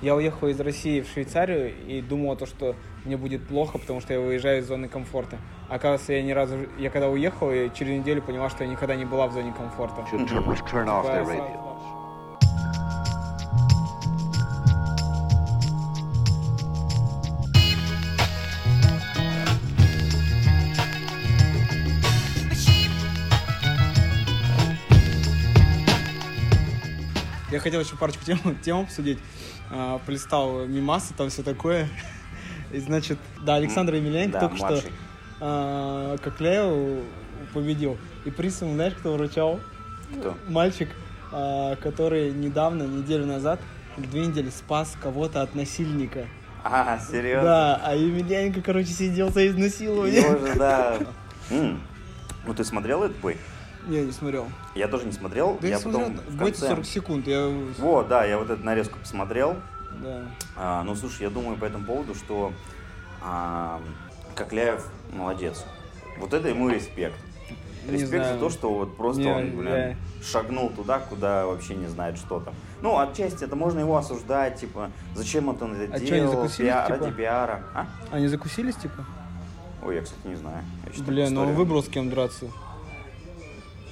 Я уехал из России в Швейцарию и думал, то, что мне будет плохо, потому что я выезжаю из зоны комфорта. Оказывается, я ни разу... Я когда уехал, я через неделю поняла, что я никогда не была в зоне комфорта. Я хотел еще парочку тем, тем обсудить. А, полистал мимасы, там все такое. И, значит, да, Александр Емельяненко Да, только что младший. а, Кокляев победил. И приз ему, знаешь, кто вручал? Кто? Мальчик, а, который недавно, неделю назад, две недели спас кого-то от насильника. А, серьезно? Да, а Емельяненко, короче, сидел за изнасилование. Боже, да. Ну, ты смотрел этот бой? Не, не смотрел. Я тоже не смотрел. Да я, я смотрел, потом в конце... 40 секунд, я... Вот, да, я вот эту нарезку посмотрел. Да. А, ну, слушай, я думаю по этому поводу, что а, Кокляев молодец. Вот это ему респект. Не Респект знаю. за то, что вот просто Не, он, блин, я- шагнул туда, куда вообще не знает, что там. Ну, отчасти это можно его осуждать, типа, зачем вот он это А они делал, закусились, пиа- типа? ради пиара. А? Они закусились, типа? Ой, я, кстати, не знаю. Я Бля, ну он выбрал с кем драться.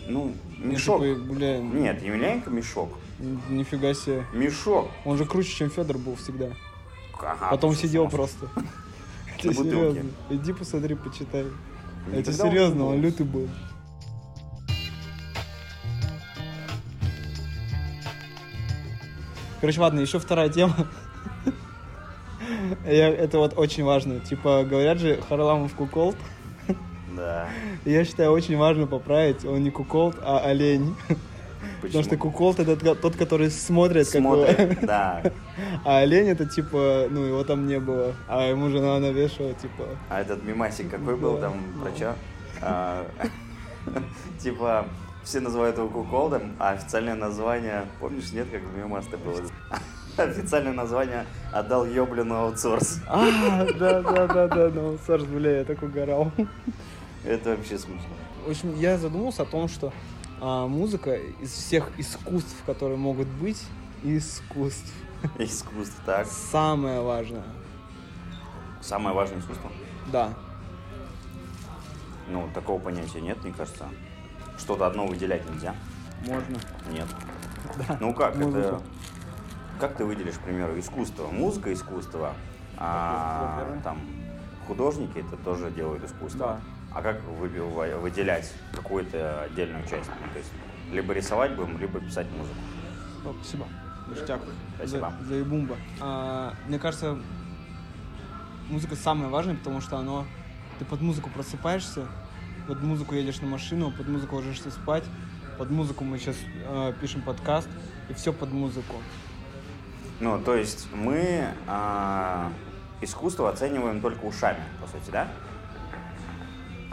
Ну, мешок. такой, бля, Нет, Емельяненко мешок. нифига себе. Мешок. Он же круче, чем Федор был всегда. Ага, Потом сидел просто. Это серьезно. Иди посмотри, почитай. Это серьезно, он лютый был. Короче, ладно, еще вторая тема. Я- Это вот очень важно. Типа, говорят же, Харламов куколд. Да. Я считаю, очень важно поправить. Он не куколд, а олень. Потому что куколд это тот, который смотрит, как его- Смотрит, да. А олень это типа, ну его там не было. А ему жена навешивала, типа. А этот мимасик какой был там про чё? А, Типа, все называют его куколдом, а официальное название, помнишь, нет, как в мимасте было? Официальное название отдал ёблину аутсорс. А, да, да, да, да, ну, Сарс, бля, я так угорал. Это вообще смешно. В общем, я задумался о том, что а, музыка из всех искусств, которые могут быть, искусств, Искусство, так. самое важное. Самое важное искусство? Да. Ну, такого понятия нет, мне кажется. Что-то одно выделять нельзя. Можно. Нет. Да. Ну как Музыку. это? Как ты выделишь, к примеру, искусство? Музыка искусство, а там художники это тоже делают искусство. Да. А как вы- вы- выделять какую-то отдельную часть? Ну, то есть либо рисовать будем, либо писать музыку. О, спасибо. Ништяк. Спасибо. За, за ебумба. А, мне кажется, музыка самая важная, потому что оно... Ты под музыку просыпаешься, под музыку едешь на машину, под музыку ложишься спать, под музыку мы сейчас пишем подкаст, и все под музыку. Ну, то есть мы а, искусство оцениваем только ушами, по сути, да?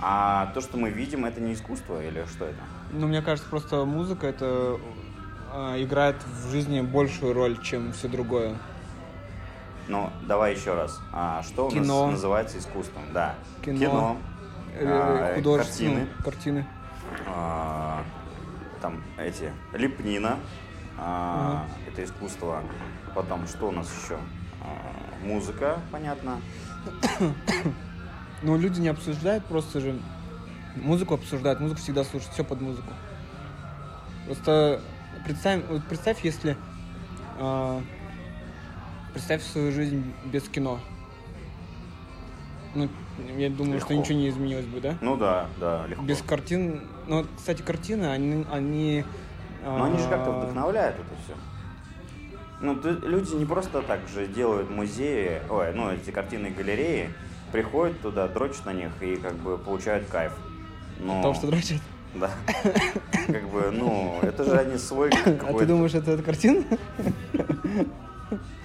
А то, что мы видим, это не искусство или что это? Ну, мне кажется, просто музыка это а, играет в жизни большую роль, чем все другое. Ну, давай еще раз. А, что у Кино. нас называется искусством? Да. Кино. Э, а, художественные картины. картины. а, там эти лепнина, а, это искусство. Потом что у нас еще? А, музыка, понятно. Ну, люди не обсуждают, просто же музыку обсуждают, музыку всегда слушают, все под музыку. Просто представь, вот представь, если а, представь свою жизнь без кино. Ну, я думаю, что Легко. ничего не изменилось бы, да? Ну да, да, легко. Без картин. Ну, кстати, картины, они. они Но они же как-то а, вдохновляют это все. Ну, ты- люди не просто так же делают музеи, ой, ну, эти картины галереи, приходят туда, дрочат на них и как бы получают кайф. Но, Потому что дрочат. Да. Как бы, ну, это же они свой А ты какой-то... думаешь, это, это картина?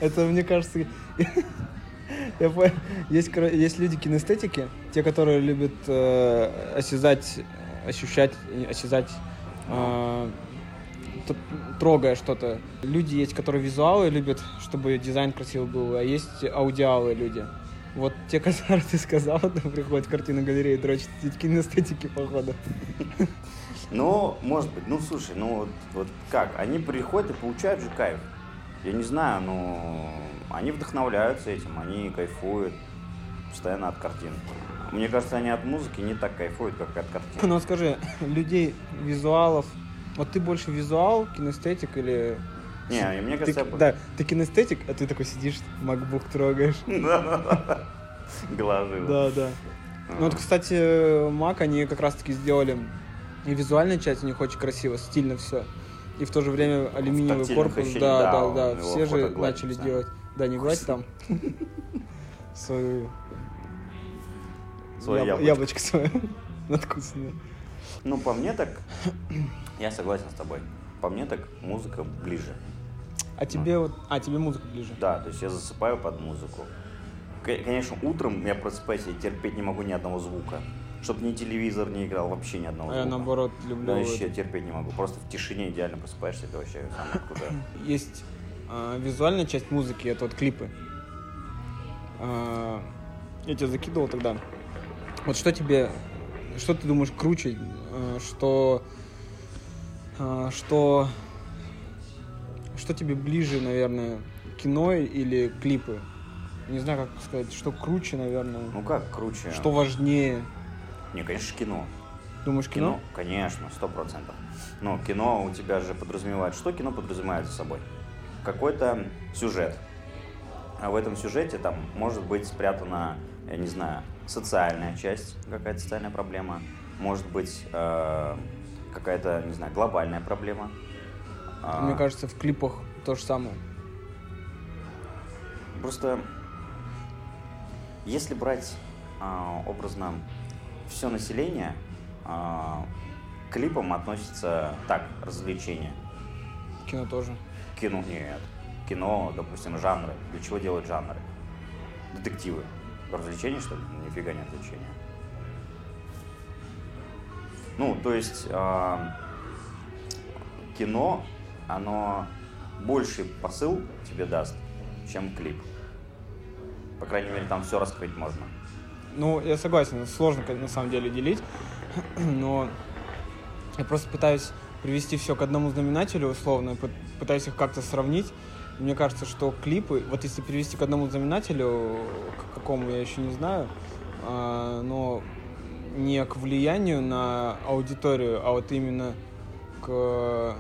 Это, мне кажется, я понял. Есть, есть люди кинестетики, те, которые любят э, осязать, ощущать, осязать, э, трогая что-то. Люди есть, которые визуалы любят, чтобы дизайн красивый был, а есть аудиалы люди. Вот те, которые ты сказал, там приходят в картину галереи, дрочат кинестетики, походу. Ну, может быть, ну, слушай, ну, вот, вот как? Они приходят и получают же кайф. Я не знаю, ну, они вдохновляются этим, они кайфуют постоянно от картин. Мне кажется, они от музыки не так кайфуют, как от картин. Ну скажи, людей, визуалов, вот ты больше визуал, кинестетик или... Не, мне Ты, кажется, я- да, ты кинестетик, а ты такой сидишь, MacBook трогаешь. Да-да-да. Глажи. Да, да. Ну вот, кстати, Mac, они как раз-таки сделали и визуальная часть у них очень красиво, стильно все. И в то же время алюминиевый корпус, да, да, да, все же начали делать. Да, не гладь там свою Своё яб- яблочко. яблочко свое надкусанное. Ну, по мне так, я согласен с тобой. По мне так музыка ближе. А тебе вот, а тебе музыка ближе. Да, то есть я засыпаю под музыку. Конечно, утром я просыпаюсь, я терпеть не могу ни одного звука. Чтоб ни телевизор не играл, вообще ни одного А я наоборот люблю. Да, вот- вообще терпеть не могу. Просто в тишине идеально просыпаешься, это вообще самое крутое. Есть а, визуальная часть музыки, это вот клипы. А, я тебе закидывал тогда. Вот что тебе, что ты думаешь круче, а, что, что, что тебе ближе, наверное, кино или клипы? Не знаю, как сказать, что круче, наверное, Ну как круче? что важнее. Не, конечно, кино. Думаешь, кино? Кино, конечно, сто процентов. Но кино у тебя же подразумевает, что кино подразумевает за собой? Какой-то сюжет. А в этом сюжете там может быть спрятана, я не знаю, социальная часть, какая-то социальная проблема, может быть э, какая-то, не знаю, глобальная проблема. А, Мне кажется, в клипах то же самое. Просто если брать а, образно все население, а, к клипам относится так, развлечение. Кино тоже. Кино нет. Кино, допустим, жанры. Для чего делают жанры? Детективы. Развлечение, что ли? Нифига не развлечение. Ну, то есть а, кино, оно больший посыл тебе даст, чем клип. По крайней мере, там все раскрыть можно. Ну, я согласен, сложно на самом деле делить, но я просто пытаюсь привести все к одному знаменателю условно, пы- пытаюсь их как-то сравнить. Мне кажется, что клипы, вот если привести к одному знаменателю, к какому я еще не знаю, а, но не к влиянию на аудиторию, а вот именно к,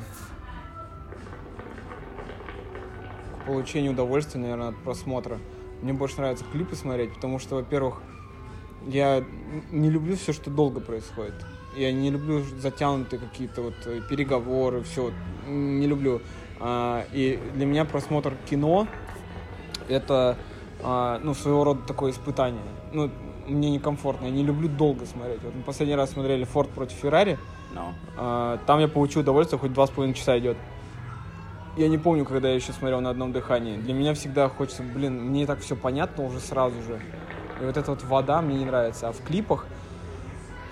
получению удовольствия, наверное, от просмотра. Мне больше нравится клипы смотреть, потому что, во-первых, я не люблю все, что долго происходит. Я не люблю затянутые какие-то вот э, переговоры, все. Не люблю. А, И для меня просмотр кино это а, ну, своего рода такое испытание. Ну, мне некомфортно, я не люблю долго смотреть. Вот мы последний раз смотрели Форд против Феррари, Но а, там я получил удовольствие, хоть два с половиной часа идет. Я не помню, когда я еще смотрел на одном дыхании. Для меня всегда хочется, блин, мне так все понятно уже сразу же. И вот эта вот вода мне не нравится. А в клипах,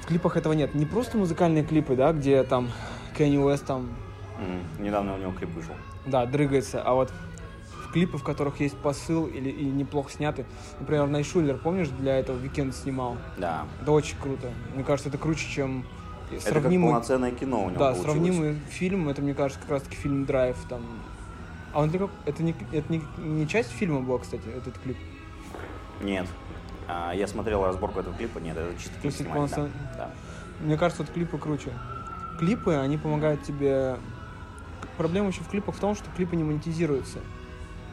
в клипах этого нет. Не просто музыкальные клипы, да, где там Канье Уэст там, м, недавно у него клип вышел. да, дрыгается, а вот в клипы, в которых есть посыл или и неплохо сняты. Например, Найшулер, помнишь, для этого The Weeknd снимал? Да. Это очень круто. Мне кажется, это круче, чем Это как сравнимый полноценное кино у него Да, получилось. сравнимый фильм, это, мне кажется, как раз-таки фильм «Драйв», там... А он как- это, не, это не, не часть фильма была, кстати, этот клип? Нет. А, я смотрел разборку этого клипа, нет, это чисто То клип это снимали, да. полноцен- да. Мне кажется, вот клипы круче. Клипы, они помогают тебе... Проблема еще в клипах в том, что клипы не монетизируются.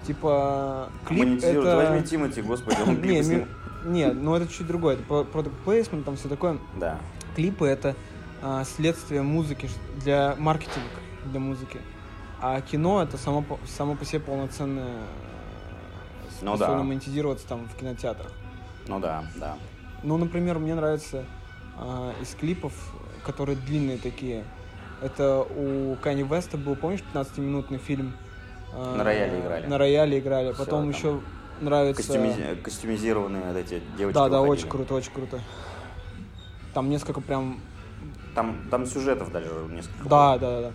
Типа, клип это... Возьми Тимати, господи, он Не, клипы ми- снимал. не, ну это чуть другое. Это product placement, там все такое. Да. Клипы это а, следствие музыки для маркетинга для музыки. А кино это само само по себе полноценное э, Ну да. монетизироваться там в кинотеатрах. Ну да, да. Ну, например, мне нравится а, из клипов, которые длинные такие. Это у Кани Веста был, помнишь, 15-минутный фильм? а, На рояле играли. На рояле играли. Всё, Потом там еще нравится... Костюми- Костюмизированные вот эти девочки Да, да, выходили. очень круто, очень круто. Там несколько прям Там, там сюжетов даже несколько. Да, да, да.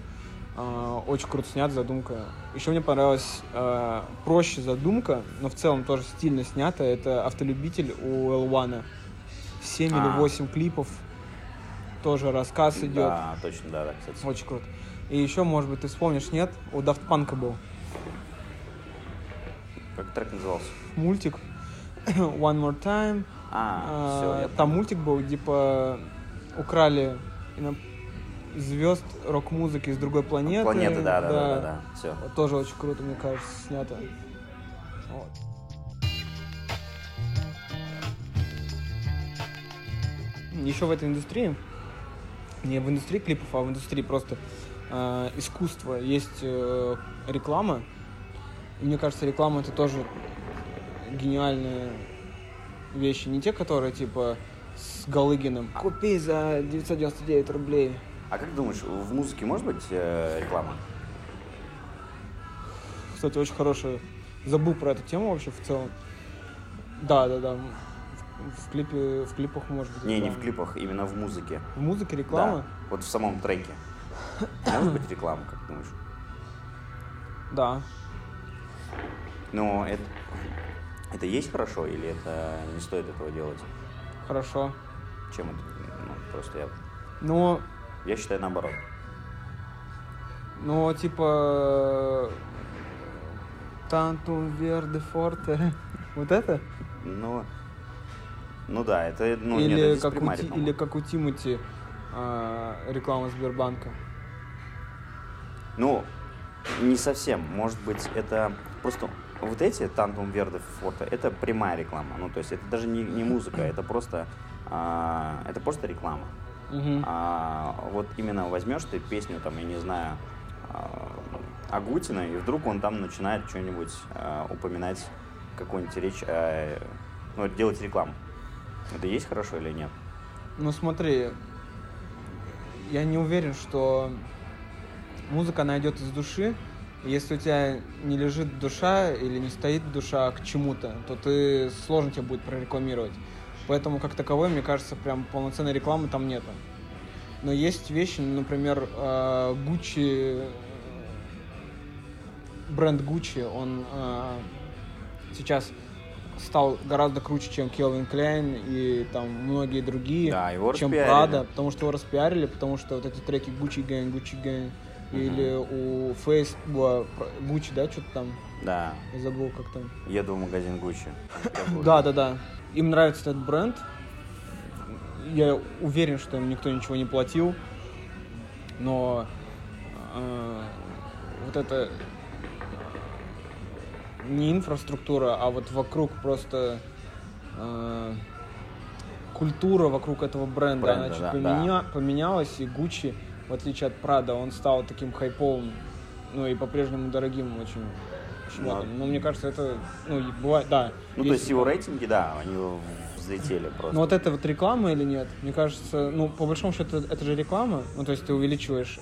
А, очень круто снят, задумка. Еще мне понравилась а, проще задумка, но в целом тоже стильно снято. Это автолюбитель у Элвана. 7 или А. 8 клипов. Тоже рассказ идет. Да, точно, да, да, кстати. Очень круто. И еще, может быть, ты вспомнишь, нет? У Daft Punk был. Как трек назывался? Мультик One More Time. А, все, я Там мультик был, типа украли звезд рок-музыки из другой планеты. Планеты, да, да, да, да, да. Все. Вот Тоже очень круто, мне кажется, снято. Вот. Еще в этой индустрии, не в индустрии клипов, а в индустрии просто э, искусства есть э, реклама. И мне кажется, реклама это тоже гениальные вещи. Не те, которые типа с Галыгиным. Купи за 999 рублей. А как думаешь, в музыке может быть э, реклама? Кстати, очень хорошая. Забыл про эту тему вообще в целом. Да, да, да. В, в клипе, в клипах может быть. Не, не реклама. в клипах, именно в музыке. В музыке реклама? Да. Вот в самом треке. Может быть реклама, как думаешь? Да. Но это, это есть хорошо или это не стоит этого делать? Хорошо. Чем это? Ну, просто я, Но, я считаю наоборот. но типа Тантум Верде Форте. Вот это? Ну, ну да, это, ну, нет, или, это как у, Ти- реклама. или как у Тимати а, реклама Сбербанка. Ну, не совсем. Может быть, это просто вот эти Тантум Верде фото, это прямая реклама. Ну, то есть это даже не, не музыка, это просто, а, это просто реклама. Мгм. А вот именно возьмешь ты песню, там, я не знаю, а, Агутина, и вдруг он там начинает что-нибудь а, упоминать, какую-нибудь речь, а, ну, делать рекламу. Это есть хорошо или нет? Ну смотри, я не уверен, что музыка найдет из души. Если у тебя не лежит душа или не стоит душа к чему-то, то ты сложно тебе будет прорекламировать. Поэтому как таковой, мне кажется, прям полноценной рекламы там нету. Но есть вещи, например, э, Gucci, бренд Gucci, он э, сейчас стал гораздо круче, чем Calvin Klein и там многие другие, Да, его чем распиарили. Prada, потому что его распиарили, потому что вот эти треки Gucci Gang, Gucci Gang, или у Face, была Gucci, да, что-то там, Да, я забыл, как там. еду в магазин Гуччи. Да, да, да. Им нравится этот бренд. Я уверен, что им никто ничего не платил. Но э, вот это не инфраструктура, а вот вокруг просто э, культура вокруг этого бренда, Бренда, она чуть да, поменя- поменялась, и Gucci, в отличие от Prada, он стал таким хайповым, ну и по-прежнему дорогим очень шмотом. Но мне кажется, это, ну, бывает, да. Ну, то есть его рейтинги, да, они взлетели просто. Ну вот это вот реклама или нет? Мне кажется, ну по большому счету это же реклама. Ну то есть ты увеличиваешь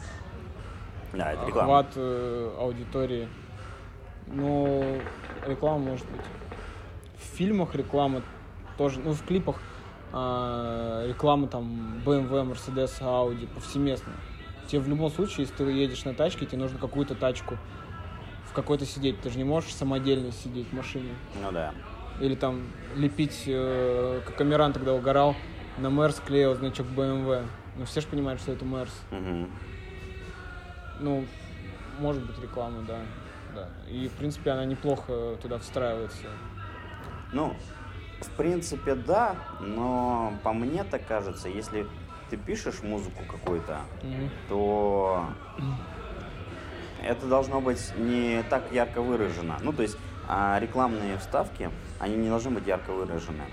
Да, это реклама. охват э, аудитории. Но реклама может быть. В фильмах реклама тоже, ну в клипах а, реклама там BMW, Mercedes, Audi повсеместно. Тебе в любом случае, если ты едешь на тачке, тебе нужно какую-то тачку в какой-то сидеть. Ты же не можешь самодельно сидеть в машине. Ну да. Или там лепить, э, как Амиран тогда угорал, на Мерс клеил значок BMW. Ну все же понимают, что это Мерс. Мгм. Ну, может быть реклама, да. да. И, в принципе, она неплохо туда встраивается. Ну, в принципе, да, но по мне так кажется, если ты пишешь музыку какую-то, Мгм. то это должно быть не так ярко выражено. Ну, то есть а рекламные вставки, они не должны быть ярко выражены.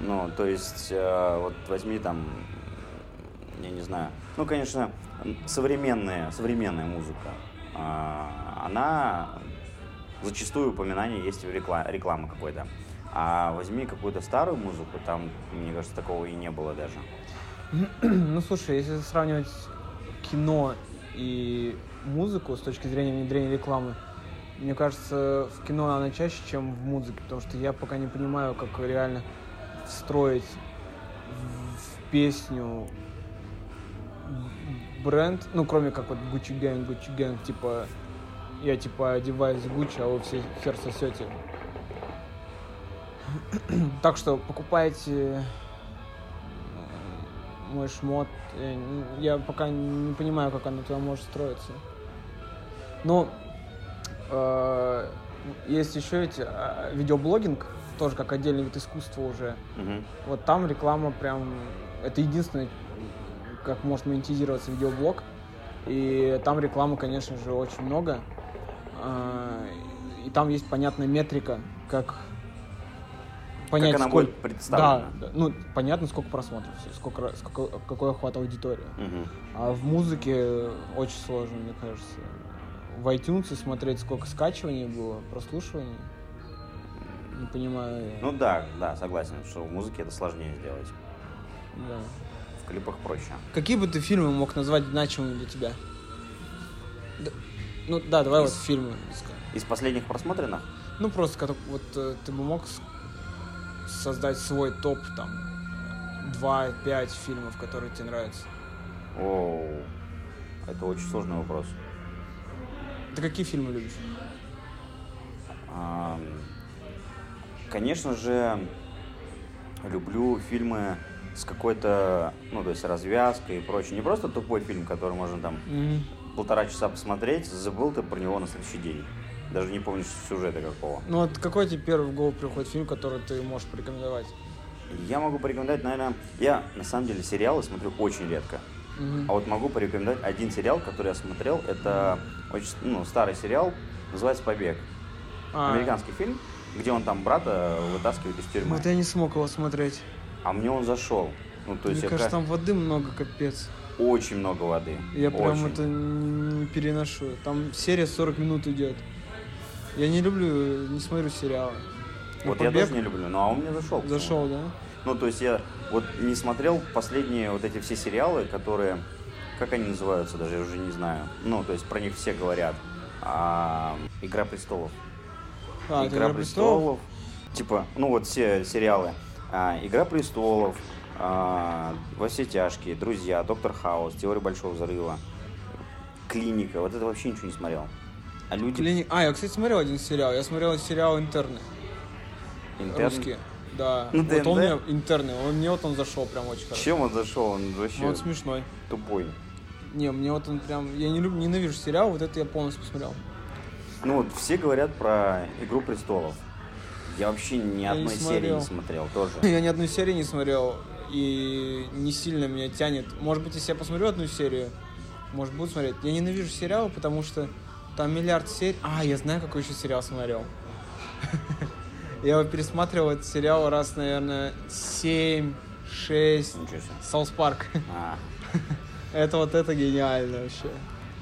Ну, то есть, э, вот возьми там, я не знаю, ну, конечно, современная, современная музыка, а, она зачастую упоминание есть в рекла- рекламы какой-то. А возьми какую-то старую музыку, там, мне кажется, такого и не было даже. Ну, слушай, если сравнивать кино и музыку с точки зрения внедрения рекламы, мне кажется, в кино она чаще, чем в музыке, потому что я пока не понимаю, как реально встроить в, песню бренд, ну, кроме как вот Gucci Gang, Gucci Gang, типа, я типа одеваюсь Gucci, а вы все хер сосете. Так что покупайте мой шмот. Я, н- я пока не понимаю, как оно туда может строиться. Ну, э, Есть еще эти а, видеоблогинг, тоже как отдельный вид искусства уже. Мгм. Вот там реклама прям... Это единственное, как может монетизироваться видеоблог. И там рекламы, конечно же, очень много. А, И там есть понятная метрика, как понять, как она сколько... будет представлена. Да, да. ну, понятно, сколько просмотров, сколько, сколько, какой охват аудитории. Мгм. А в музыке очень сложно, мне кажется. В iTunes смотреть, сколько скачиваний было, прослушиваний. Не понимаю. Ну да, да, согласен, что в музыке это сложнее сделать. да. В клипах проще. Какие бы ты фильмы мог назвать значимыми для тебя? Да- ну да, давай вот Из- фильмы. Из последних просмотренных? Ну просто как- вот э, ты бы мог создать свой топ там 2-5 фильмов, которые тебе нравятся. Оу, это очень сложный вопрос. Ты какие фильмы любишь? Конечно же, люблю фильмы с какой-то, ну, то есть развязкой и прочее. Не просто тупой фильм, который можно там полтора часа посмотреть, забыл ты про него на следующий день. Даже не помнишь сюжета какого. Ну вот какой тебе первый в голову приходит фильм, который ты можешь порекомендовать? Я могу порекомендовать, наверное, я на самом деле сериалы смотрю очень редко. Мгм. А вот могу порекомендовать один сериал, который я смотрел. Это очень ну, старый сериал, называется «Побег». А, Американский фильм, где он там брата вытаскивает из тюрьмы. Вот я не смог его смотреть. А мне он зашел. Ну, то есть Мне кажется, ка- там воды много, капец. очень много воды. Я прям Очень. это не, не переношу. Там серия 40 минут идет. Я не люблю, не смотрю сериалы. Но Вот я «Побег» тоже не люблю, но а он мне зашел. Зашел, да? Ну, то есть я вот не смотрел последние вот эти все сериалы, которые, как они называются, даже я уже не знаю. Ну, то есть про них все говорят. А, Игра престолов. А, это Игра престолов. Типа, ну вот все сериалы. А, Игра престолов, а, Во все тяжкие, Друзья, Доктор Хаус, Теория большого взрыва, Клиника. Вот это вообще ничего не смотрел. А люди Клини- А, я, кстати, смотрел один сериал. Я смотрел сериал «Интерны». интерн- Русские. Да. Ну, вот он ТНТ? мне, интерны, он, мне вот он зашел прям очень хорошо. Чем он зашел? Он вообще Ну, он смешной. тупой. Не, мне вот он прям... Я не люблю, ненавижу сериал, вот это я полностью посмотрел. Ну вот все говорят про Игру престолов. Я вообще ни Я не одной серии смотрел. не смотрел тоже. Я ни одной серии не смотрел, и не сильно меня тянет. Может быть, если я посмотрю одну серию, может, буду смотреть. Я ненавижу сериалы, потому что там миллиард серий. А, я знаю, какой еще сериал смотрел. Я его пересматривал, этот сериал раз, наверное, 7, 6. Ничего себе. South Park. Это вот это гениально вообще.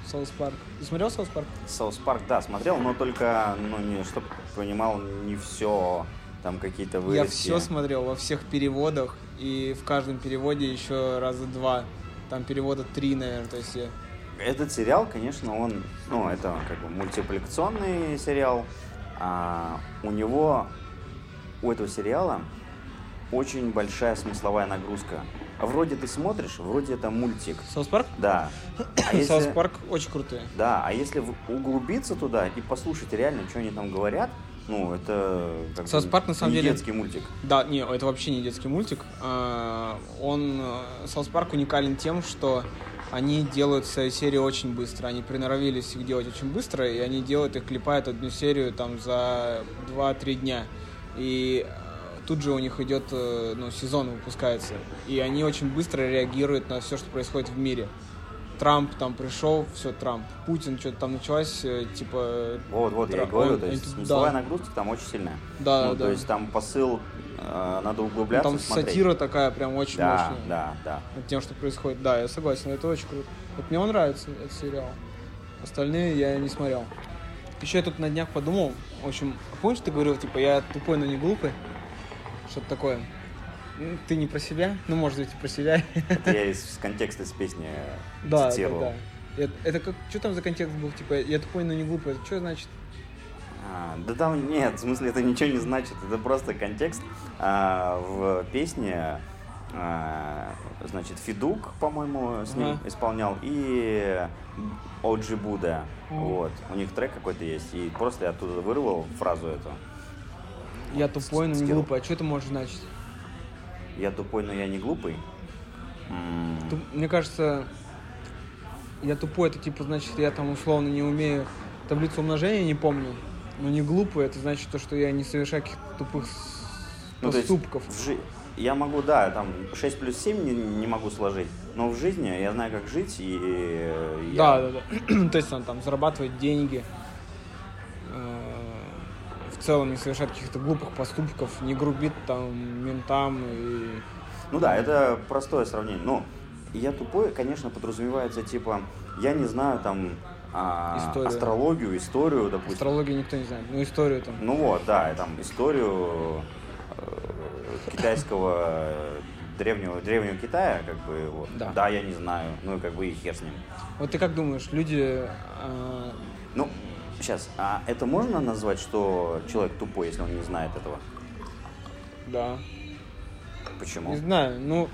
South Park. Ты смотрел South Park? South Park, да, смотрел, но только, ну, не, чтоб понимал, не все, там какие-то Я вырезки. все смотрел во всех переводах, и в каждом переводе еще раза два. Там перевода три, наверное, то есть я... Этот сериал, конечно, он, ну, это как бы мультипликационный сериал. А, у него, у этого сериала очень большая смысловая нагрузка. А вроде ты смотришь, вроде это мультик. South Park? Да. А если- South Park очень крутые. Да, а если углубиться туда и послушать реально, что они там говорят, ну, это как бы South Park, на самом не деле- детский мультик. Да, не, это вообще не детский мультик. А, Он, э, South Park уникален тем, что они делают свои серии очень быстро. Они приноровились их делать очень быстро, и они делают их, клепают одну серию там за 2-3 дня. И э, тут же у них идет, э, ну, сезон выпускается. И они очень быстро реагируют на все, что происходит в мире. Трамп там пришел, все, Трамп. Путин, что-то там началось, э, типа... Вот, вот, я и Тра- говорю, он- то есть он- смысловая да. нагрузка там очень сильная. Да, ну, да. То есть там посыл, э, надо Ну, углубляться, там смотреть. сатира такая прям очень Да, мощная. да, да. над тем, что происходит. Да, я согласен, это очень круто. Вот мне он нравится, этот сериал. Остальные я не смотрел. Еще я тут на днях подумал, в общем, помнишь, ты говорил, типа, я тупой, но не глупый? Что-то такое. Ты не про себя? Ну, может быть, и про себя. Это я из контекста из песни Да, да, цитировал. да. Это, это как, что там за контекст был? Типа, я тупой, но не глупый. Это что значит? А, да там нет, в смысле это ничего не значит, это просто контекст а, в песне. а, значит, Фидук, по-моему, с ним Ага. исполнял, и Оджи Буда. Мгм. Вот. У них трек какой-то есть. И просто я оттуда вырвал фразу эту. Я тупой, но не глупый. А что это может значить? Я тупой, но я не глупый. Туп- Мне кажется, я тупой, это типа значит, я там условно не умею таблицу умножения, не помню. Ну не глупые, это значит то, что я не совершаю каких-то тупых Ну, поступков. в жи- Я могу, да, там 6 плюс 7 не, не могу сложить, но в жизни я знаю, как жить, и э, я... Да, да, да. То есть он там зарабатывает деньги, э, в целом не совершает каких-то глупых поступков, не грубит там ментам и... Ну да, это простое сравнение. Ну, я тупой, конечно, подразумевается, типа, я не знаю там а, Историю. астрологию, историю, допустим. Астрологию никто не знает, ну историю там. Ну вот, да, там историю э, китайского э, древнего древнего Китая, как бы вот. Да. я не знаю, ну и как бы и хер с ним. Вот ты как думаешь, люди... э, Ну, сейчас, а это можно назвать, что человек тупой, если он не знает этого? да, Почему? не знаю, ну...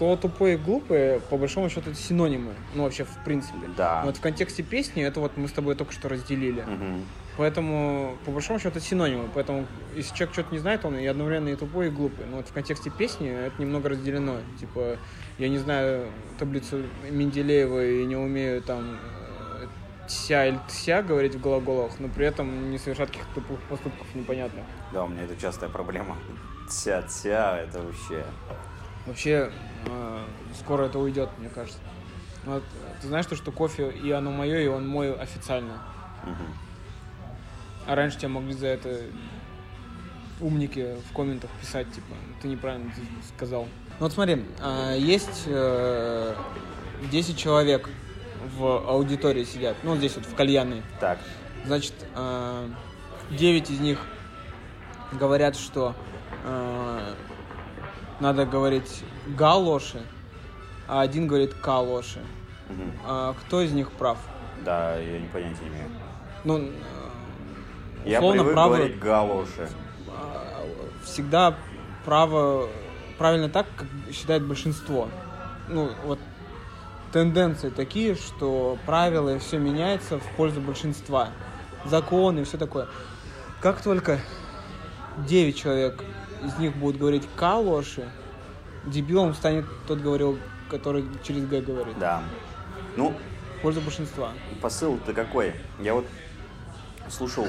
Слово тупой и глупый, по большому счету, это синонимы. Ну, вообще, в принципе. Да. Но вот в контексте песни, это вот мы с тобой только что разделили. Мгм. Поэтому, по большому счету, это синонимы. Поэтому, если человек что-то не знает, он и одновременно и тупой, и глупый. Но вот в контексте песни это немного разделено. Типа, я не знаю таблицу Менделеева и не умею там э, тся или тся говорить в глаголах, но при этом не совершать каких-то тупых поступков непонятных. Да, у меня это частая проблема. Тя-тя, это вообще... Вообще, э, скоро это уйдет, мне кажется. Вот, ты знаешь, то, что кофе и оно мое, и он мой официально. Мгм. А раньше тебя могли за это умники в комментах писать, типа, ты неправильно сказал. Ну вот смотри, а, есть э, 10 человек в аудитории сидят, ну вот здесь вот в кальянной. Так, Значит, э, 9 из них говорят, что э, надо говорить галоши, а один говорит калоши. мгм. А кто из них прав? да, я не понятия не имею. Ну, Я условно, привык правы- говорить галоши. а, всегда право правильно так, как считает большинство. Ну, вот тенденции такие, что правила и все меняется в пользу большинства. Законы и все такое. Как только 9 человек из них будут говорить калоши, дебилом станет тот говорил, который через Г говорит. Да. Ну, В пользу большинства. посыл-то какой? Я вот слушал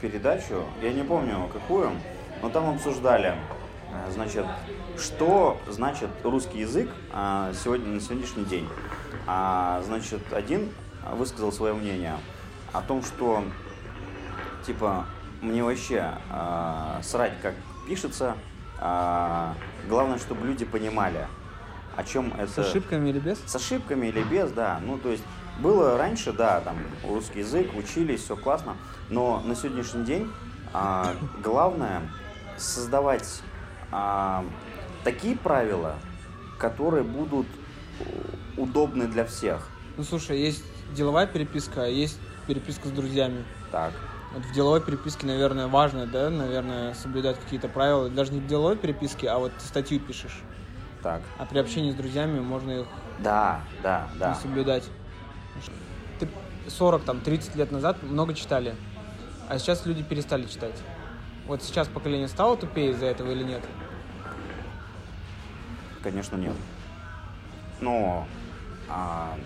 передачу, я не помню какую, но там обсуждали, э, значит, что значит русский язык а, сегодня, на сегодняшний день. А, значит, один высказал свое мнение о том, что, типа, мне вообще а, срать, как пишется, а, главное, чтобы люди понимали, о чем это... С ошибками или без? С ошибками или без, да. Ну, то есть было раньше, да, там русский язык, учились, все классно, но на сегодняшний день а, главное создавать а, такие правила, которые будут удобны для всех. Ну слушай, есть деловая переписка, а есть переписка с друзьями. Так, Вот в деловой переписке, наверное, важно, да, наверное, соблюдать какие-то правила. Даже не в деловой переписке, а вот ты статью пишешь. так. А при общении с друзьями можно их Да, да, не да. соблюдать. Ты 40, там, 30 лет назад много читали, а сейчас люди перестали читать. Вот сейчас поколение стало тупее из-за этого или нет? Конечно, нет. Но а,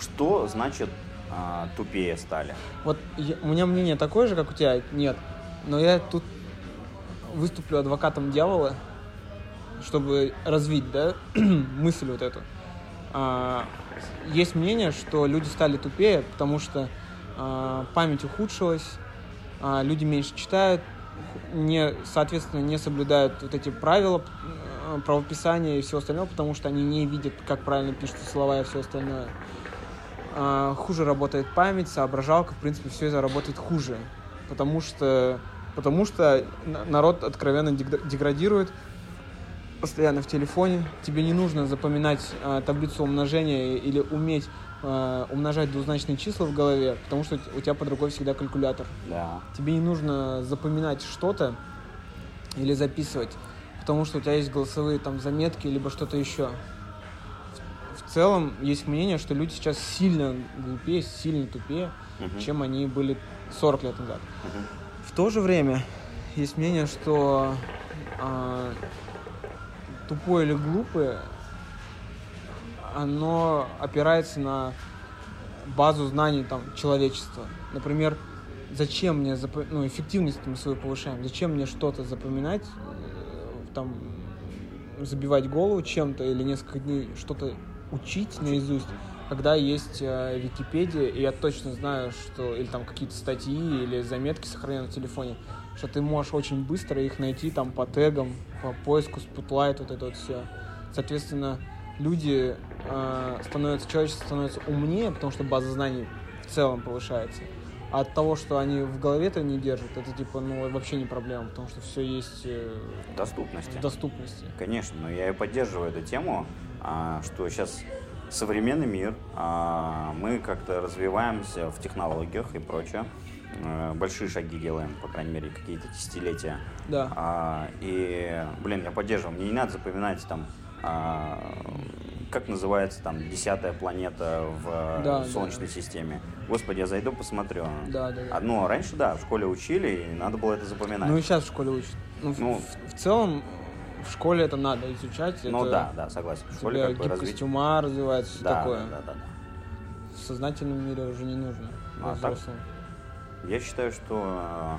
что значит а, тупее стали? Вот я- у меня мнение такое же, как у тебя, нет. Но я тут выступлю адвокатом дьявола, чтобы развить, да, мысль вот эту. А, есть мнение, что люди стали тупее, потому что а, память ухудшилась, а, люди меньше читают, не, соответственно, не соблюдают вот эти правила э, правописания и всего остального, потому что они не видят, как правильно пишутся слова и все остальное. А, хуже работает память, соображалка, в принципе, все это работает хуже. Потому что, потому что на- народ откровенно дегра- деградирует постоянно в телефоне. Тебе не нужно запоминать а, таблицу умножения или уметь а, умножать двузначные числа в голове, потому что у тебя под рукой всегда калькулятор. Да. Тебе не нужно запоминать что-то или записывать, потому что у тебя есть голосовые там заметки, либо что-то еще. В, целом есть мнение, что люди сейчас сильно глупее, сильно тупее, Мгм. чем они были 40 лет назад. Мгм. В то же время есть мнение, что а, тупое или глупое, оно опирается на базу знаний там человечества. Например, зачем мне запо- ну, эффективность мы свою повышаем, зачем мне что-то запоминать, э, там, забивать голову чем-то или несколько дней что-то учить наизусть, когда есть э, Википедия, и я точно знаю, что или там какие-то статьи или заметки сохранены в телефоне, что ты можешь очень быстро их найти там по тегам, по поиску Spotlight, вот это вот все. Соответственно, люди э, становятся, человечество становится умнее, потому что база знаний в целом повышается. А от того, что они в голове-то не держат, это типа, ну, вообще не проблема, потому что все есть э, Доступности. в доступности. Конечно, но я и поддерживаю эту тему, что сейчас современный мир, а, мы как-то развиваемся в технологиях и прочее, Э, большие шаги делаем, по крайней мере, какие-то десятилетия. Да. А, и, блин, я поддерживаю. Мне не надо запоминать там, а, как называется там десятая планета в Да, Солнечной системе. Господи, я зайду, посмотрю. Да, да, да. Одно раньше, да, в школе учили, и надо было это запоминать. Ну и сейчас в школе учат. Ну, Ну. в, в целом, в школе это надо изучать. Ну это да, да, согласен. В школе как бы развить. ума развивается, все Да, такое. да, да, да. В сознательном мире уже не нужно. Ну, а так? Я считаю, что, э,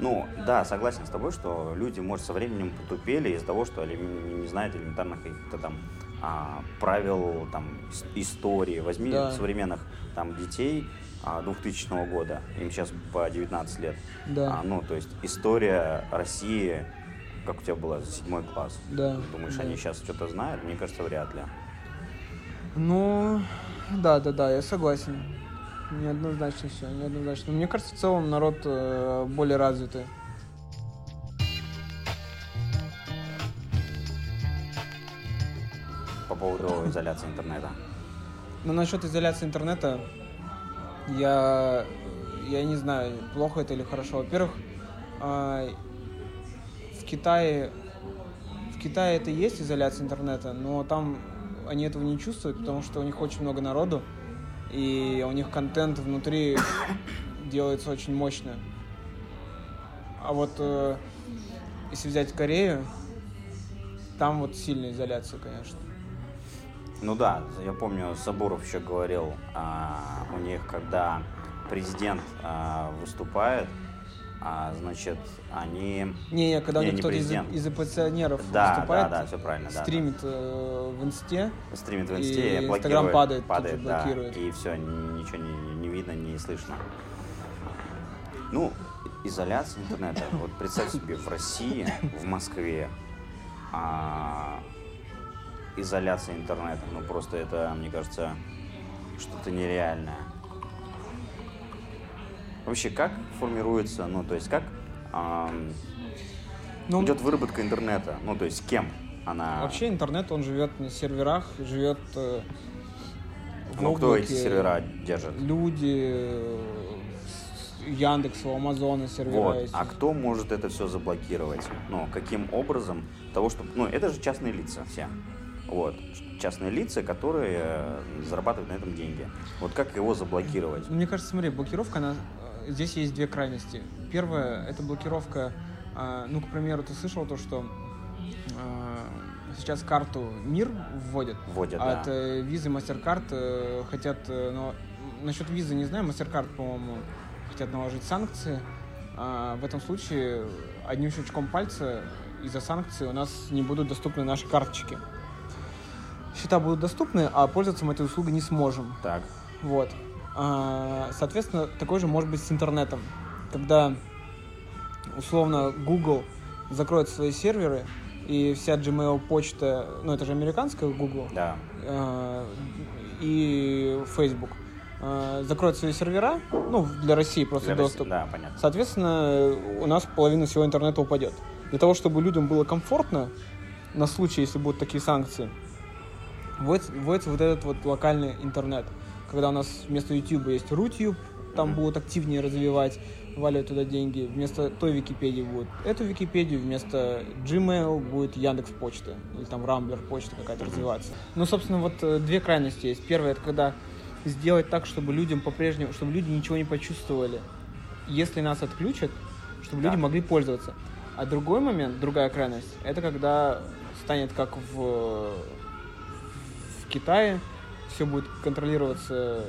ну, да, согласен с тобой, что люди, может, со временем потупели из-за того, что они не знают элементарных каких-то там а, правил, там, ис- истории. Возьми Да. современных там детей а, 2000 года, им сейчас по 19 лет. Да. А, ну, то есть история России, как у тебя было, седьмой класс. Да. Думаешь, да. они сейчас что-то знают? Мне кажется, вряд ли. Ну, да, да, да, я согласен. Неоднозначно все, неоднозначно. Но мне кажется, в целом народ э, более развитый. По поводу изоляции интернета. Но насчет изоляции интернета, я, я не знаю, плохо это или хорошо. Во-первых, а, в Китае, в Китае это есть изоляция интернета, но там они этого не чувствуют, потому что у них очень много народу, и у них контент внутри делается очень мощно. А вот э, если взять Корею, там вот сильная изоляция, конечно. Ну да, я помню, Сабуров еще говорил, а, у них, когда президент а, выступает, а, значит, они... Не, не, когда у них кто-то из, из оппозиционеров Да, выступает, да, да, все правильно, да, да. стримит э, в инсте, Стримит в инсте, и Инстаграм блокирует, падает, падает, да, блокирует. и все, ничего не, не видно, не слышно. Ну, изоляция интернета. Вот представь себе, в России, в Москве, а, изоляция интернета, ну просто это, мне кажется, что-то нереальное. Вообще, как формируется, ну, то есть, как ам, Ну, идет выработка интернета? Ну, то есть, кем она... вообще интернет, он живет на серверах, живет э, в ну, кто эти сервера держит? Люди, э, Яндекс, у Амазона сервера Вот. есть. А кто может это все заблокировать? Ну, каким образом? Того, что... Ну, это же частные лица все. Вот. Частные лица, которые э, зарабатывают на этом деньги. Вот как его заблокировать? Мне кажется, смотри, блокировка, она, здесь есть две крайности. Первая, это блокировка, а, ну, к примеру, ты слышал то, что а, сейчас карту МИР вводят, Вводят, а да. от визы MasterCard э, хотят, э, но насчет визы не знаю, MasterCard, по-моему, хотят наложить санкции. А, в этом случае одним щелчком пальца из-за санкций у нас не будут доступны наши карточки. Счета будут доступны, а пользоваться мы этой услугой не сможем. Так. Вот. А, Соответственно, такой же может быть с интернетом. Когда, условно, Google закроет свои серверы, и вся Gmail почта, ну это же американская Google, Да. а, и Facebook, а, закроет свои сервера, ну, для России просто Для России- доступ. Да, понятно. Соответственно, у нас половина всего интернета упадет. Для того, чтобы людям было комфортно, на случай, если будут такие санкции, вводится, вводится вот этот вот локальный интернет. Когда у нас вместо YouTube есть RuTube, там будут активнее развивать, валивать туда деньги. Вместо той Википедии будет эту Википедию, вместо Gmail будет Яндекс Почта или там Рамблер почта какая-то развиваться. Ну, собственно, вот э, две крайности есть. Первое, это когда сделать так, чтобы людям по-прежнему, чтобы люди ничего не почувствовали, если нас отключат, чтобы Да. люди могли пользоваться. А другой момент, другая крайность, это когда станет как в, в Китае, все будет контролироваться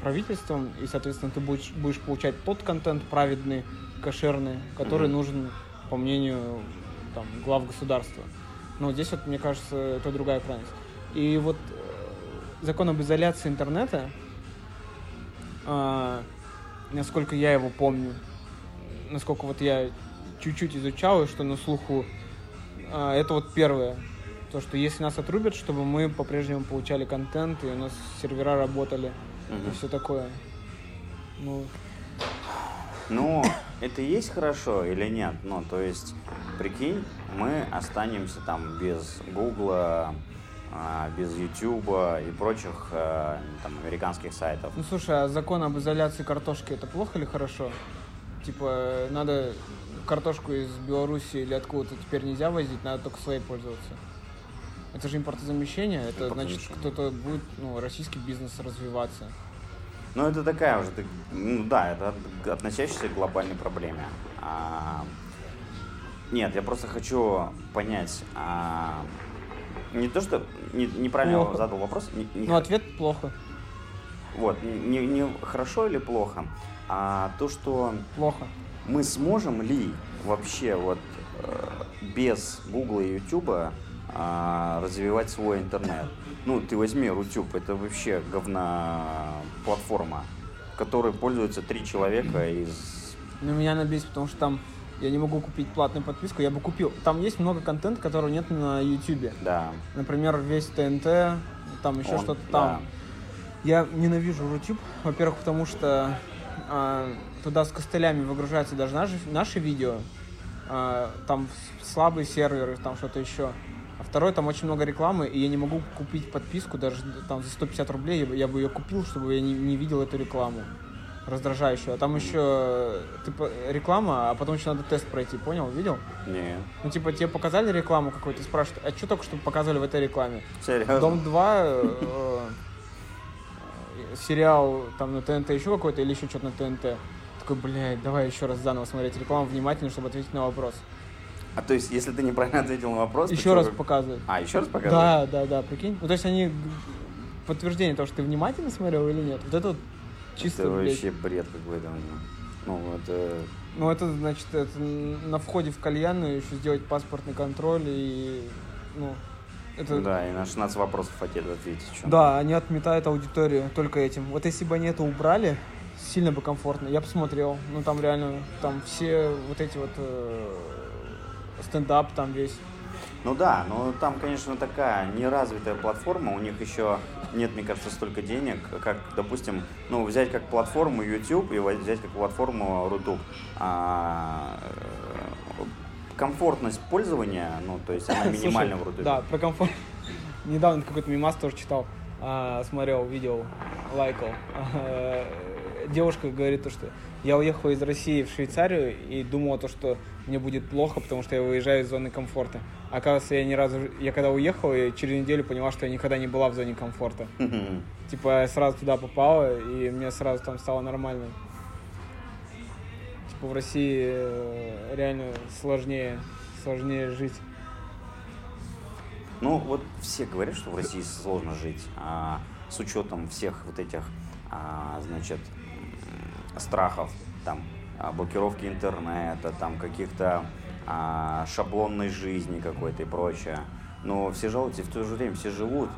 правительством, и, соответственно, ты будешь, будешь получать тот контент праведный, кошерный, который Мгм. нужен, по мнению там, глав государства. Но здесь вот, мне кажется, это другая крайность. И вот э, закон об изоляции интернета, а, насколько я его помню, насколько вот я чуть-чуть изучал, и что на слуху, а, это вот первое. То, что если нас отрубят, чтобы мы по-прежнему получали контент, и у нас сервера работали, и Мгм. все такое. Ну, Ну, это и есть хорошо или нет? Ну, то есть, прикинь, мы останемся там без Гугла, а, без Ютуба и прочих а, там американских сайтов. ну слушай, а закон об изоляции картошки это плохо или хорошо? Типа, надо картошку из Беларуси или откуда-то теперь нельзя возить, надо только своей пользоваться. Это же импортозамещение, это значит, кто-то будет, ну, российский бизнес развиваться. Ну, это такая уже, ну да, это от- относящаяся к глобальной проблеме. А, нет, я просто хочу понять, а, не то, что не- неправильно Плохо. задал вопрос, не- не Ну, ответ плохо. вот, не, не хорошо или плохо, а то, что Плохо. мы сможем ли вообще вот э, без Гугла и Ютуба а, развивать свой интернет? Ну, ты возьми Рутюб, это вообще говна платформа, которой пользуются три человека из... Но меня набесит, потому что там я не могу купить платную подписку, я бы купил. Там есть много контента, которого нет на Ютубе. Да. Например, весь ТНТ, там еще что-то да. там. Я ненавижу Рутюб, во-первых, потому что а, туда с костылями выгружаются даже наши, наши видео, а, там слабые серверы, там что-то еще. А второй, там очень много рекламы, и я не могу купить подписку даже там за 150 рублей, я бы, я бы ее купил, чтобы я не, не видел эту рекламу раздражающую. А там еще типа, реклама, а потом еще надо тест пройти, понял? Видел? Не. Ну, типа, тебе показали рекламу какую-то, спрашивают, а что только что показывали в этой рекламе? Серьезно? Дом 2, э, э, сериал там на ТНТ еще какой-то или еще что-то на ТНТ. Такой, блядь, давай еще раз заново смотреть рекламу внимательно, чтобы ответить на вопрос. А то есть, если ты неправильно ответил на вопрос... еще раз как- показывают. А, еще раз показывают? Да, да, да, прикинь. Ну, то есть они подтверждение того, что ты внимательно смотрел или нет. Вот это вот чисто, Это вообще бред какой-то. Ну, это... Ну, это, значит, это на входе в кальянную еще сделать паспортный контроль и, ну, это... Да, и на 16 вопросов хотели ответить. чё. Да, они отметают аудиторию только этим. Вот если бы они это убрали, сильно бы комфортно. Я посмотрел. Ну там реально, там все вот эти вот э, стендап там весь. Ну да, но там, конечно, такая неразвитая платформа, у них еще нет, мне кажется, столько денег, как, допустим, ну, взять как платформу YouTube и взять как платформу Рутуб. А, э, комфортность пользования, ну, то есть она Слушай, минимальна в Рутубе. Да, про комфорт. Недавно какой-то мимас тоже читал, а, смотрел, видел, лайкал. А, девушка говорит то, что я уехала из России в Швейцарию и думала то, что мне будет плохо, потому что я выезжаю из зоны комфорта. Оказывается, я ни разу, я когда уехала, я через неделю поняла, что я никогда не была в зоне комфорта. Типа я сразу туда попала, и мне сразу там стало нормально. Типа в России э, реально сложнее, сложнее жить. Ну, вот все говорят, что в России сложно жить, а, с учетом всех вот этих, а, значит, страхов, там, а, блокировки интернета, там, каких-то а, шаблонной жизни какой-то и прочее. Но все жалуются, и в то же время все живут.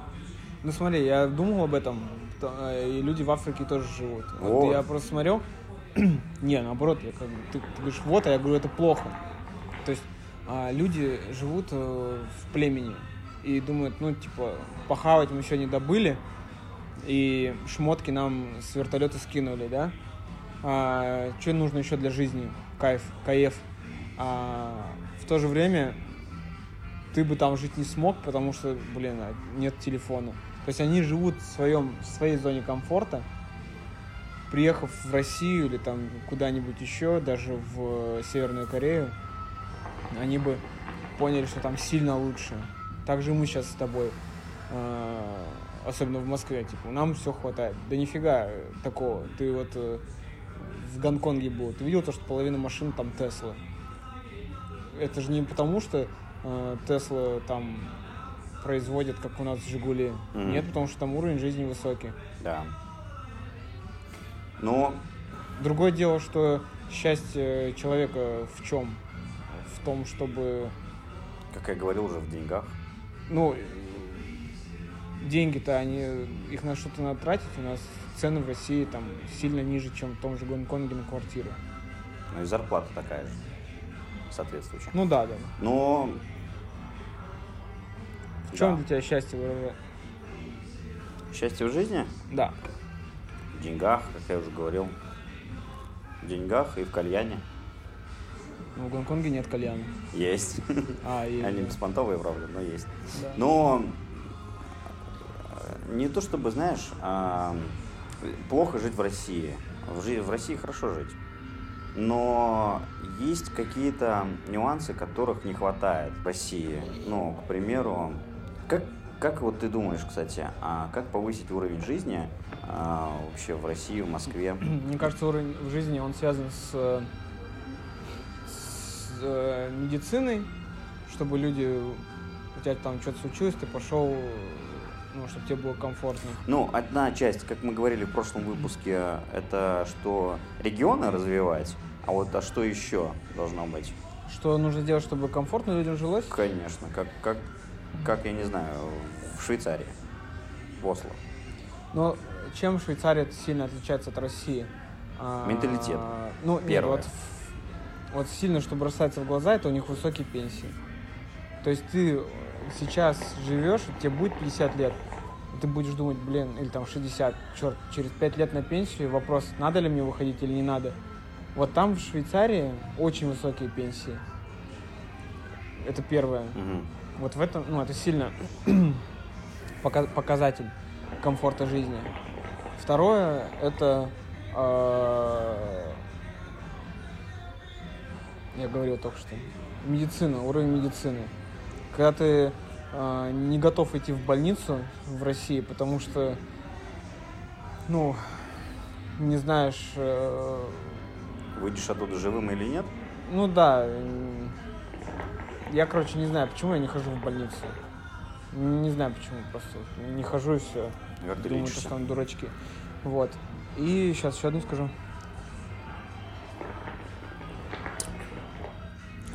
Ну смотри, я думал об этом, то- э, и люди в Африке тоже живут. Вот Вот. я просто смотрел, не, наоборот, я как бы, ты, ты говоришь, вот, а я говорю, это плохо. То есть а, люди живут э, в племени и думают, ну, типа, похавать мы сегодня добыли, и шмотки нам с вертолета скинули, да? А, что нужно еще для жизни? Кайф, кайф. А, в то же время ты бы там жить не смог, потому что, блин, а, нет телефона. То есть они живут в, своем, в своей зоне комфорта, приехав в Россию или там куда-нибудь еще, даже в Северную Корею, они бы поняли, что там сильно лучше. Так же мы сейчас с тобой, э, особенно в Москве, типа, нам все хватает. Да нифига такого. Ты вот э, в Гонконге был, ты видел то, что половина машин там Теслы? Это же не потому, что э, Тесла там производят, как у нас Жигули. Мгм. Нет, потому что там уровень жизни высокий. Да. Ну, Другое дело, что счастье человека в чем? В том, чтобы, как я говорил уже, в деньгах. ну, деньги-то они, их на что-то надо тратить, у нас цены в России там сильно ниже, чем в том же Гонконге на квартиру. Ну и зарплата такая же, соответствующая. Ну да, да. Но... В чем да. для тебя счастье выражает? Счастье в жизни? Да. В деньгах, как я уже говорил. В деньгах и в кальяне. Ну, в Гонконге нет кальяна. Есть. А, и... Они беспонтовые, правда, но есть. Да. Но э, не то чтобы, знаешь, а, плохо жить в России. В, в России хорошо жить. Но есть какие-то нюансы, которых не хватает в России. Ну, к примеру, как, как вот ты думаешь, кстати, а как повысить уровень жизни а, вообще в России, в Москве? Мне кажется, уровень в жизни, он связан с, с, э, медициной, чтобы люди, у тебя там что-то случилось, ты пошел, ну, чтобы тебе было комфортно. Ну, одна часть, как мы говорили в прошлом выпуске, это что регионы развивать, а вот а что еще должно быть? Что нужно делать, чтобы комфортно людям жилось? Конечно, как, как, как я не знаю, в Швейцарии, в Осло. Но чем Швейцария сильно отличается от России? А, Менталитет. Ну, нет, Первое. вот, в- вот сильно, что бросается в глаза, это у них высокие пенсии. То есть ты сейчас живешь, тебе будет 50 лет, ты будешь думать, блин, или там 60, черт, через 5 лет на пенсию, вопрос, надо ли мне выходить или не надо. Вот там в Швейцарии очень высокие пенсии. Это первое. Мгм. Вот в этом, ну, это сильно пока- показатель комфорта жизни. Второе, это э, я говорил только что, медицина, уровень медицины. Когда ты э, не готов идти в больницу в России, потому что, ну, не знаешь, э, Выйдешь оттуда живым или нет? ну да. Я, короче, не знаю, почему я не хожу в больницу. Не знаю почему, просто не хожу и все. Как ты Думаю, лечишься? что там дурачки. Вот. И сейчас еще одну скажу.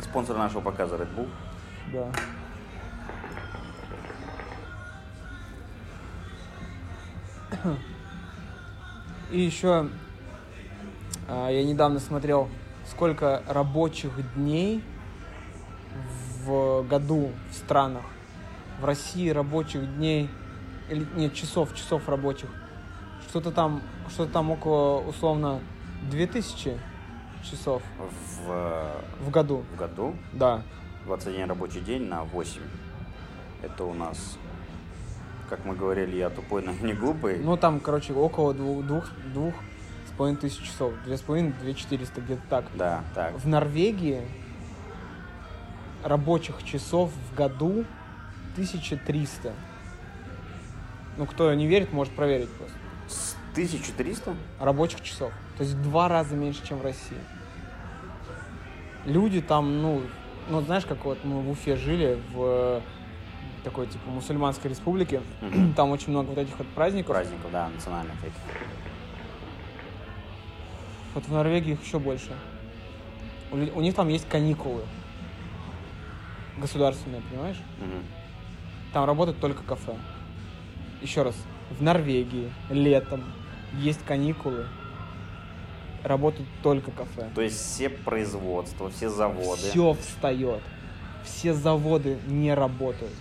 Спонсор нашего показа Red Bull. Да. И еще а, я недавно смотрел, сколько рабочих дней в году в странах. В России рабочих дней, или нет, часов, часов рабочих. Что-то там, что-то там около, условно, 2000 часов В, в году. в году Да. 21 рабочий день на 8. Это у нас, как мы говорили, я тупой, но не глупый. Ну, там, короче, около двух, двух, двух с половиной тысяч часов. Две с половиной, две четыреста, где-то так. Да, так. В Норвегии рабочих часов в году 1300. Ну, кто не верит, может проверить просто. С 1300? Рабочих часов. То есть в два раза меньше, чем в России. Люди там, ну, ну, знаешь, как вот мы в Уфе жили, в такой, типа, мусульманской республике. Мгм. Там очень много вот этих вот праздников. Праздников, да, национальных таких. Вот в Норвегии их еще больше. У, у них там есть каникулы. Государственные, понимаешь? Мгм. Там работает только кафе. Еще раз. В Норвегии летом есть каникулы. Работают только кафе. То есть все производства, все заводы. Все встает. Все заводы не работают.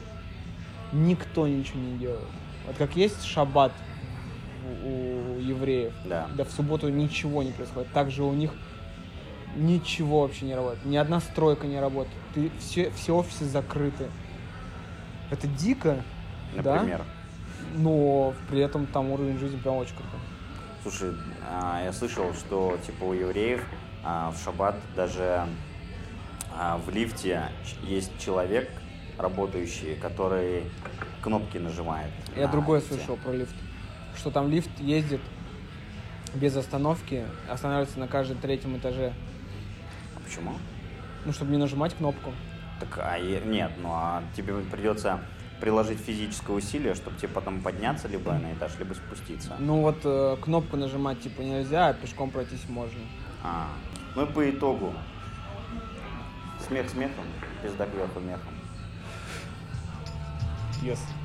Никто ничего не делает. Вот как есть шаббат у, у евреев, Да. да в субботу ничего не происходит. Также у них ничего вообще не работает. Ни одна стройка не работает. Ты, все, все офисы закрыты. Это дико, Например. да? Но при этом там уровень жизни прям очень крутой. Слушай, а, я слышал, что типа у евреев а, в шаббат даже а, в лифте есть человек, работающий, который кнопки нажимает. Я на другое лифте. слышал про лифт. Что там лифт ездит без остановки, останавливается на каждом третьем этаже. А Почему? Ну, чтобы не нажимать кнопку. Так, а нет, ну а тебе придется приложить физическое усилие, чтобы тебе потом подняться либо на этаж, либо спуститься. Ну вот э, кнопку нажимать типа нельзя, а пешком пройтись можно. А, ну и по итогу. Смех смехом, пизда кверху мехом. Matthias.